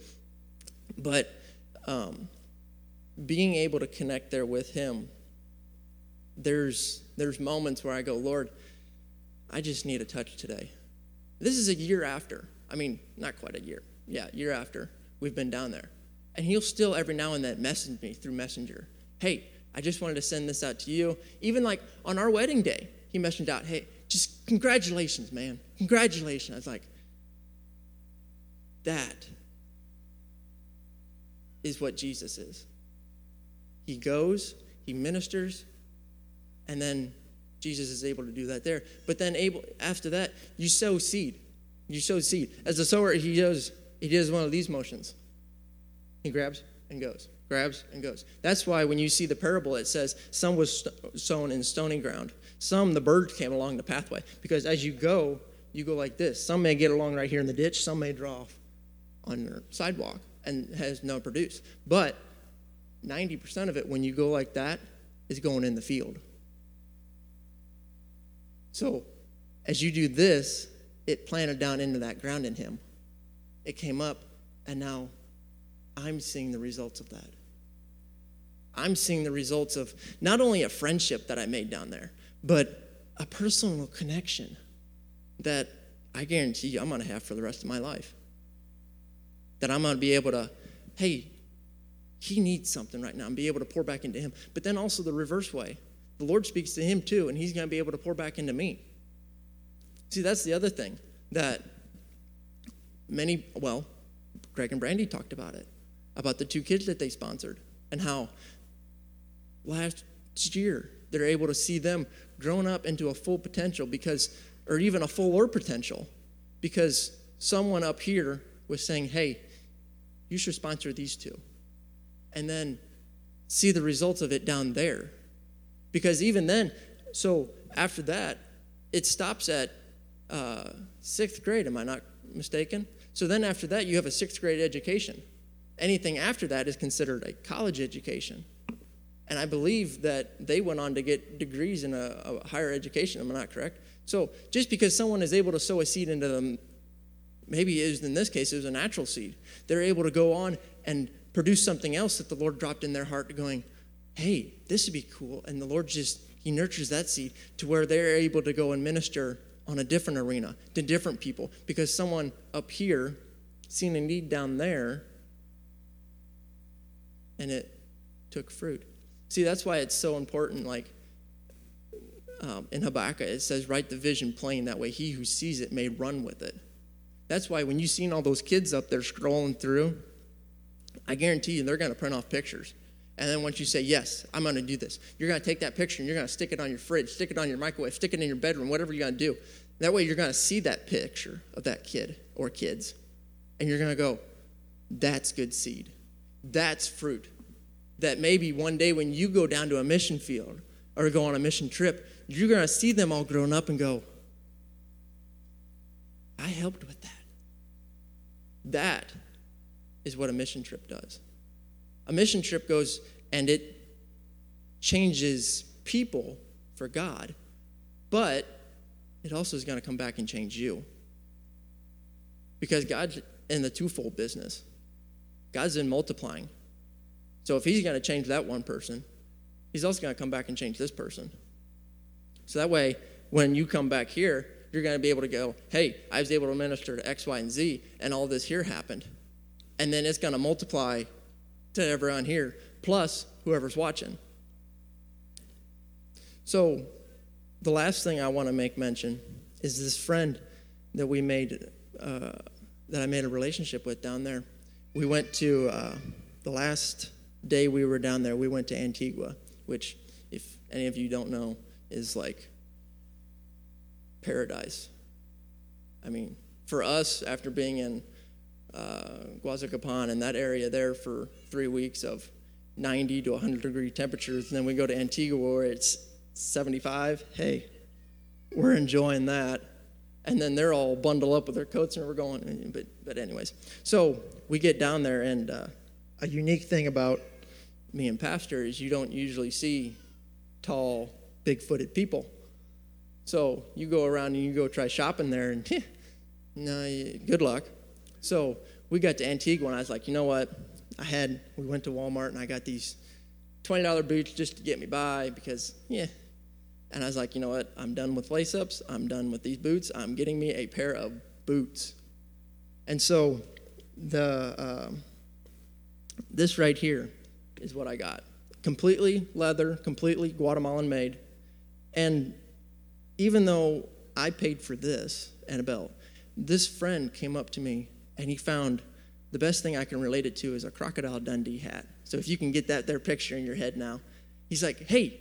But um, being able to connect there with him, there's there's moments where I go, Lord, I just need a touch today. This is a year after. I mean, not quite a year. Yeah, year after we've been down there. And he'll still every now and then message me through Messenger. Hey, I just wanted to send this out to you. Even like on our wedding day, he messaged out, hey, just congratulations, man. Congratulations. I was like, that is what Jesus is. He goes, he ministers, and then Jesus is able to do that there. But then able after that, you sow seed. You sow seed. As a sower, he does he does one of these motions. He grabs and goes, grabs and goes. That's why when you see the parable, it says some was sown in stony ground. Some the birds came along the pathway. Because as you go, you go like this. Some may get along right here in the ditch. Some may draw off on your sidewalk and has no produce. But 90% of it, when you go like that, is going in the field. So as you do this, it planted down into that ground in him. It came up, and now I'm seeing the results of that. I'm seeing the results of not only a friendship that I made down there, but a personal connection that I guarantee you I'm going to have for the rest of my life. That I'm going to be able to, hey, he needs something right now, and be able to pour back into him. But then also the reverse way the Lord speaks to him too, and he's going to be able to pour back into me. See, that's the other thing that many, well, Greg and Brandy talked about it, about the two kids that they sponsored, and how last year they're able to see them grown up into a full potential because, or even a fuller potential, because someone up here was saying, hey, you should sponsor these two. And then see the results of it down there because even then, so after that, it stops at uh, sixth grade, am I not mistaken? So then after that, you have a sixth grade education. Anything after that is considered a college education. And I believe that they went on to get degrees in a, a higher education, am I not correct? So just because someone is able to sow a seed into them, maybe it was in this case, it was a natural seed, they're able to go on and produce something else that the Lord dropped in their heart going, hey, this would be cool. And the Lord just, He nurtures that seed to where they're able to go and minister on a different arena to different people because someone up here seen a need down there and it took fruit. See, that's why it's so important. Like um, in Habakkuk, it says, Write the vision plain. That way, he who sees it may run with it. That's why when you've seen all those kids up there scrolling through, I guarantee you they're going to print off pictures. And then once you say, Yes, I'm going to do this, you're going to take that picture and you're going to stick it on your fridge, stick it on your microwave, stick it in your bedroom, whatever you're going to do. That way you're going to see that picture of that kid or kids. And you're going to go, That's good seed. That's fruit. That maybe one day when you go down to a mission field or go on a mission trip, you're going to see them all grown up and go, I helped with that. That is what a mission trip does. A mission trip goes and it changes people for God, but it also is going to come back and change you. Because God's in the twofold business. God's in multiplying. So if he's going to change that one person, he's also going to come back and change this person. So that way, when you come back here, you're going to be able to go, hey, I was able to minister to X, Y, and Z, and all this here happened. And then it's going to multiply to everyone here, plus whoever's watching. So, the last thing I want to make mention is this friend that we made, uh, that I made a relationship with down there. We went to, uh, the last day we were down there, we went to Antigua, which, if any of you don't know, is like paradise. I mean, for us, after being in uh, Guazacapan and that area there for three weeks of 90 to 100 degree temperatures, and then we go to Antigua where it's 75. Hey, we're enjoying that. And then they're all bundled up with their coats, and we're going. But, but anyways, so we get down there, and uh, a unique thing about me and Pastor is you don't usually see tall, big footed people. So you go around and you go try shopping there, and no, good luck. So we got to Antigua, and I was like, you know what? I had, we went to Walmart, and I got these $20 boots just to get me by because, yeah. And I was like, you know what? I'm done with lace ups. I'm done with these boots. I'm getting me a pair of boots. And so the, um, this right here is what I got completely leather, completely Guatemalan made. And even though I paid for this and a belt, this friend came up to me and he found the best thing I can relate it to is a Crocodile Dundee hat. So if you can get that there picture in your head now, he's like, hey,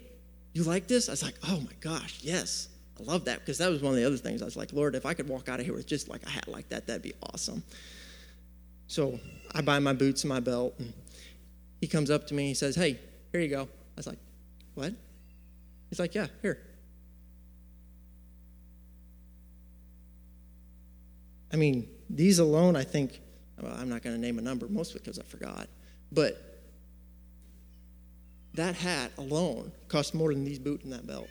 you like this? I was like, oh my gosh, yes. I love that because that was one of the other things. I was like, Lord, if I could walk out of here with just like a hat like that, that'd be awesome. So I buy my boots and my belt, and he comes up to me. He says, Hey, here you go. I was like, What? He's like, Yeah, here. I mean, these alone, I think, well, I'm not going to name a number, mostly because I forgot, but that hat alone costs more than these boots and that belt.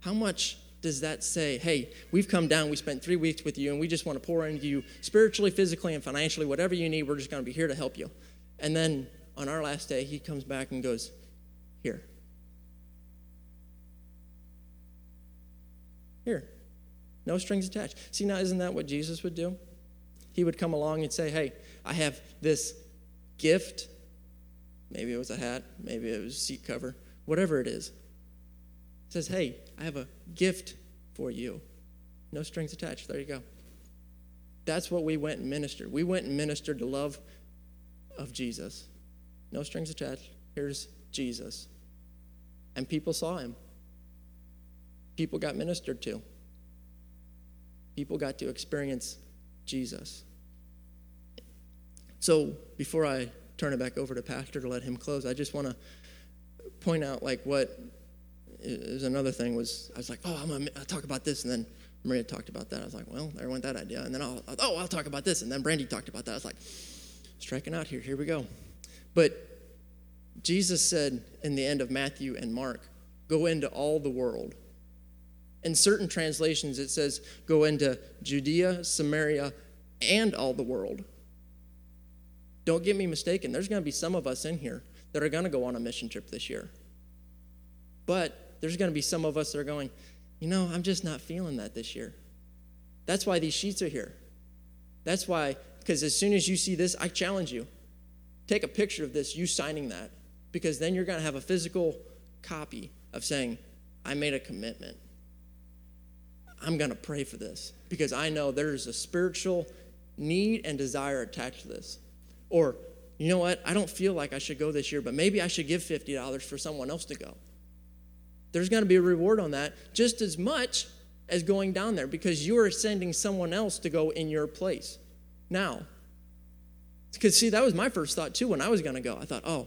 How much does that say, hey, we've come down, we spent three weeks with you, and we just want to pour into you spiritually, physically, and financially, whatever you need, we're just going to be here to help you. And then on our last day, he comes back and goes, here. Here. No strings attached. See, now, isn't that what Jesus would do? He would come along and say, hey, I have this gift. Maybe it was a hat, maybe it was a seat cover, whatever it is says, Hey, I have a gift for you. No strings attached. There you go. That's what we went and ministered. We went and ministered the love of Jesus. No strings attached. Here's Jesus. And people saw him. People got ministered to. People got to experience Jesus. So before I turn it back over to Pastor to let him close, I just want to point out like what is another thing was I was like, oh, I'm gonna talk about this, and then Maria talked about that. I was like, well, there went that idea, and then I'll oh, I'll talk about this, and then Brandy talked about that. I was like, striking out here. Here we go. But Jesus said in the end of Matthew and Mark, go into all the world. In certain translations, it says, go into Judea, Samaria, and all the world. Don't get me mistaken, there's going to be some of us in here that are going to go on a mission trip this year. But there's going to be some of us that are going, you know, I'm just not feeling that this year. That's why these sheets are here. That's why, because as soon as you see this, I challenge you. Take a picture of this, you signing that, because then you're going to have a physical copy of saying, I made a commitment. I'm going to pray for this because I know there's a spiritual need and desire attached to this. Or, you know what? I don't feel like I should go this year, but maybe I should give $50 for someone else to go there's going to be a reward on that just as much as going down there because you are sending someone else to go in your place. Now, because see, that was my first thought too when I was going to go. I thought, oh,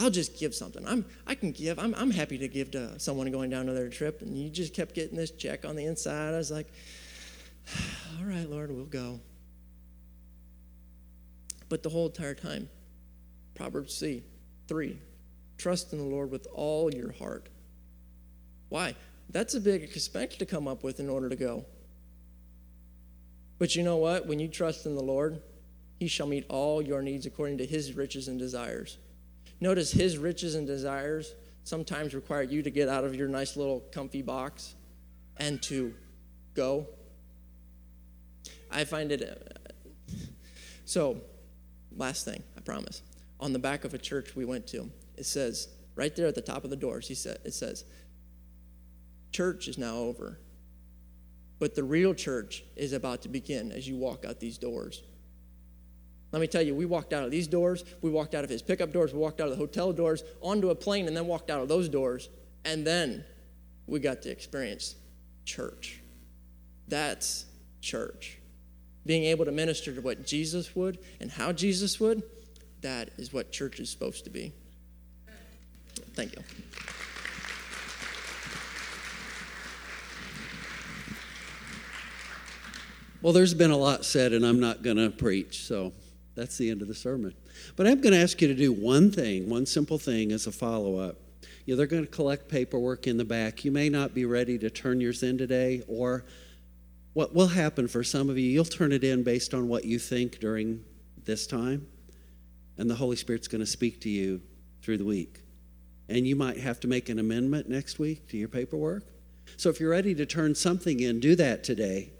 I'll just give something. I'm, I can give. I'm, I'm happy to give to someone going down to their trip. And you just kept getting this check on the inside. I was like, all right, Lord, we'll go. But the whole entire time, Proverbs C, 3, trust in the Lord with all your heart why? That's a big expense to come up with in order to go. But you know what? When you trust in the Lord, He shall meet all your needs according to His riches and desires. Notice His riches and desires sometimes require you to get out of your nice little comfy box and to go. I find it. Uh, so, last thing, I promise. On the back of a church we went to, it says, right there at the top of the doors, he said, it says, Church is now over. But the real church is about to begin as you walk out these doors. Let me tell you, we walked out of these doors, we walked out of his pickup doors, we walked out of the hotel doors, onto a plane, and then walked out of those doors. And then we got to experience church. That's church. Being able to minister to what Jesus would and how Jesus would, that is what church is supposed to be. Thank you. Well, there's been a lot said, and I'm not going to preach, so that's the end of the sermon. But I'm going to ask you to do one thing, one simple thing as a follow up. You know, they're going to collect paperwork in the back. You may not be ready to turn yours in today, or what will happen for some of you, you'll turn it in based on what you think during this time, and the Holy Spirit's going to speak to you through the week. And you might have to make an amendment next week to your paperwork. So if you're ready to turn something in, do that today.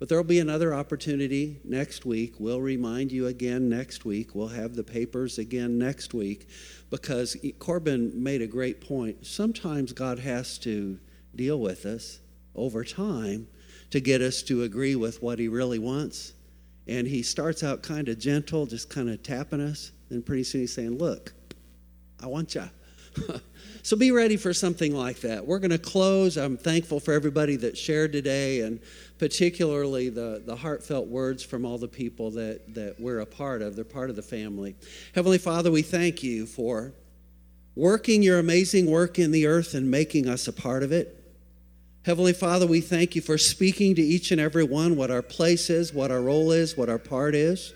But there will be another opportunity next week. We'll remind you again next week. We'll have the papers again next week because Corbin made a great point. Sometimes God has to deal with us over time to get us to agree with what He really wants. And He starts out kind of gentle, just kind of tapping us. Then pretty soon He's saying, Look, I want you. so be ready for something like that. We're going to close. I'm thankful for everybody that shared today and particularly the, the heartfelt words from all the people that, that we're a part of. They're part of the family. Heavenly Father, we thank you for working your amazing work in the earth and making us a part of it. Heavenly Father, we thank you for speaking to each and every one what our place is, what our role is, what our part is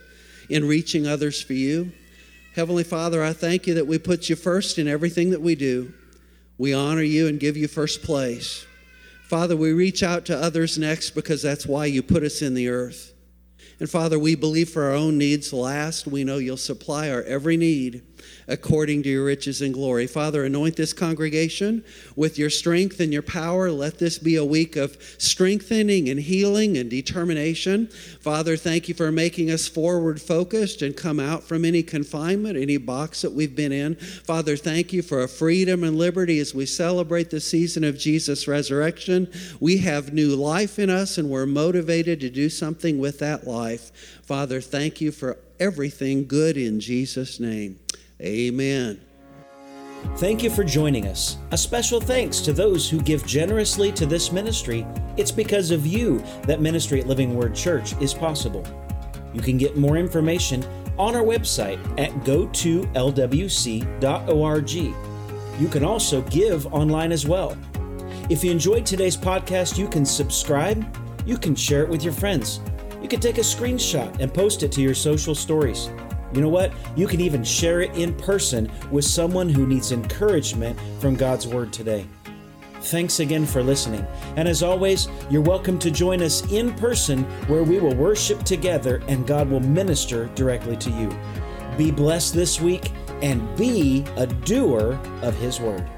in reaching others for you. Heavenly Father, I thank you that we put you first in everything that we do. We honor you and give you first place. Father, we reach out to others next because that's why you put us in the earth. And Father, we believe for our own needs last, we know you'll supply our every need according to your riches and glory. Father, anoint this congregation with your strength and your power. Let this be a week of strengthening and healing and determination. Father, thank you for making us forward focused and come out from any confinement, any box that we've been in. Father, thank you for a freedom and liberty as we celebrate the season of Jesus' resurrection. We have new life in us and we're motivated to do something with that life. Father, thank you for everything good in Jesus' name. Amen. Thank you for joining us. A special thanks to those who give generously to this ministry. It's because of you that ministry at Living Word Church is possible. You can get more information on our website at go2lwc.org. You can also give online as well. If you enjoyed today's podcast, you can subscribe, you can share it with your friends, you can take a screenshot and post it to your social stories. You know what? You can even share it in person with someone who needs encouragement from God's Word today. Thanks again for listening. And as always, you're welcome to join us in person where we will worship together and God will minister directly to you. Be blessed this week and be a doer of His Word.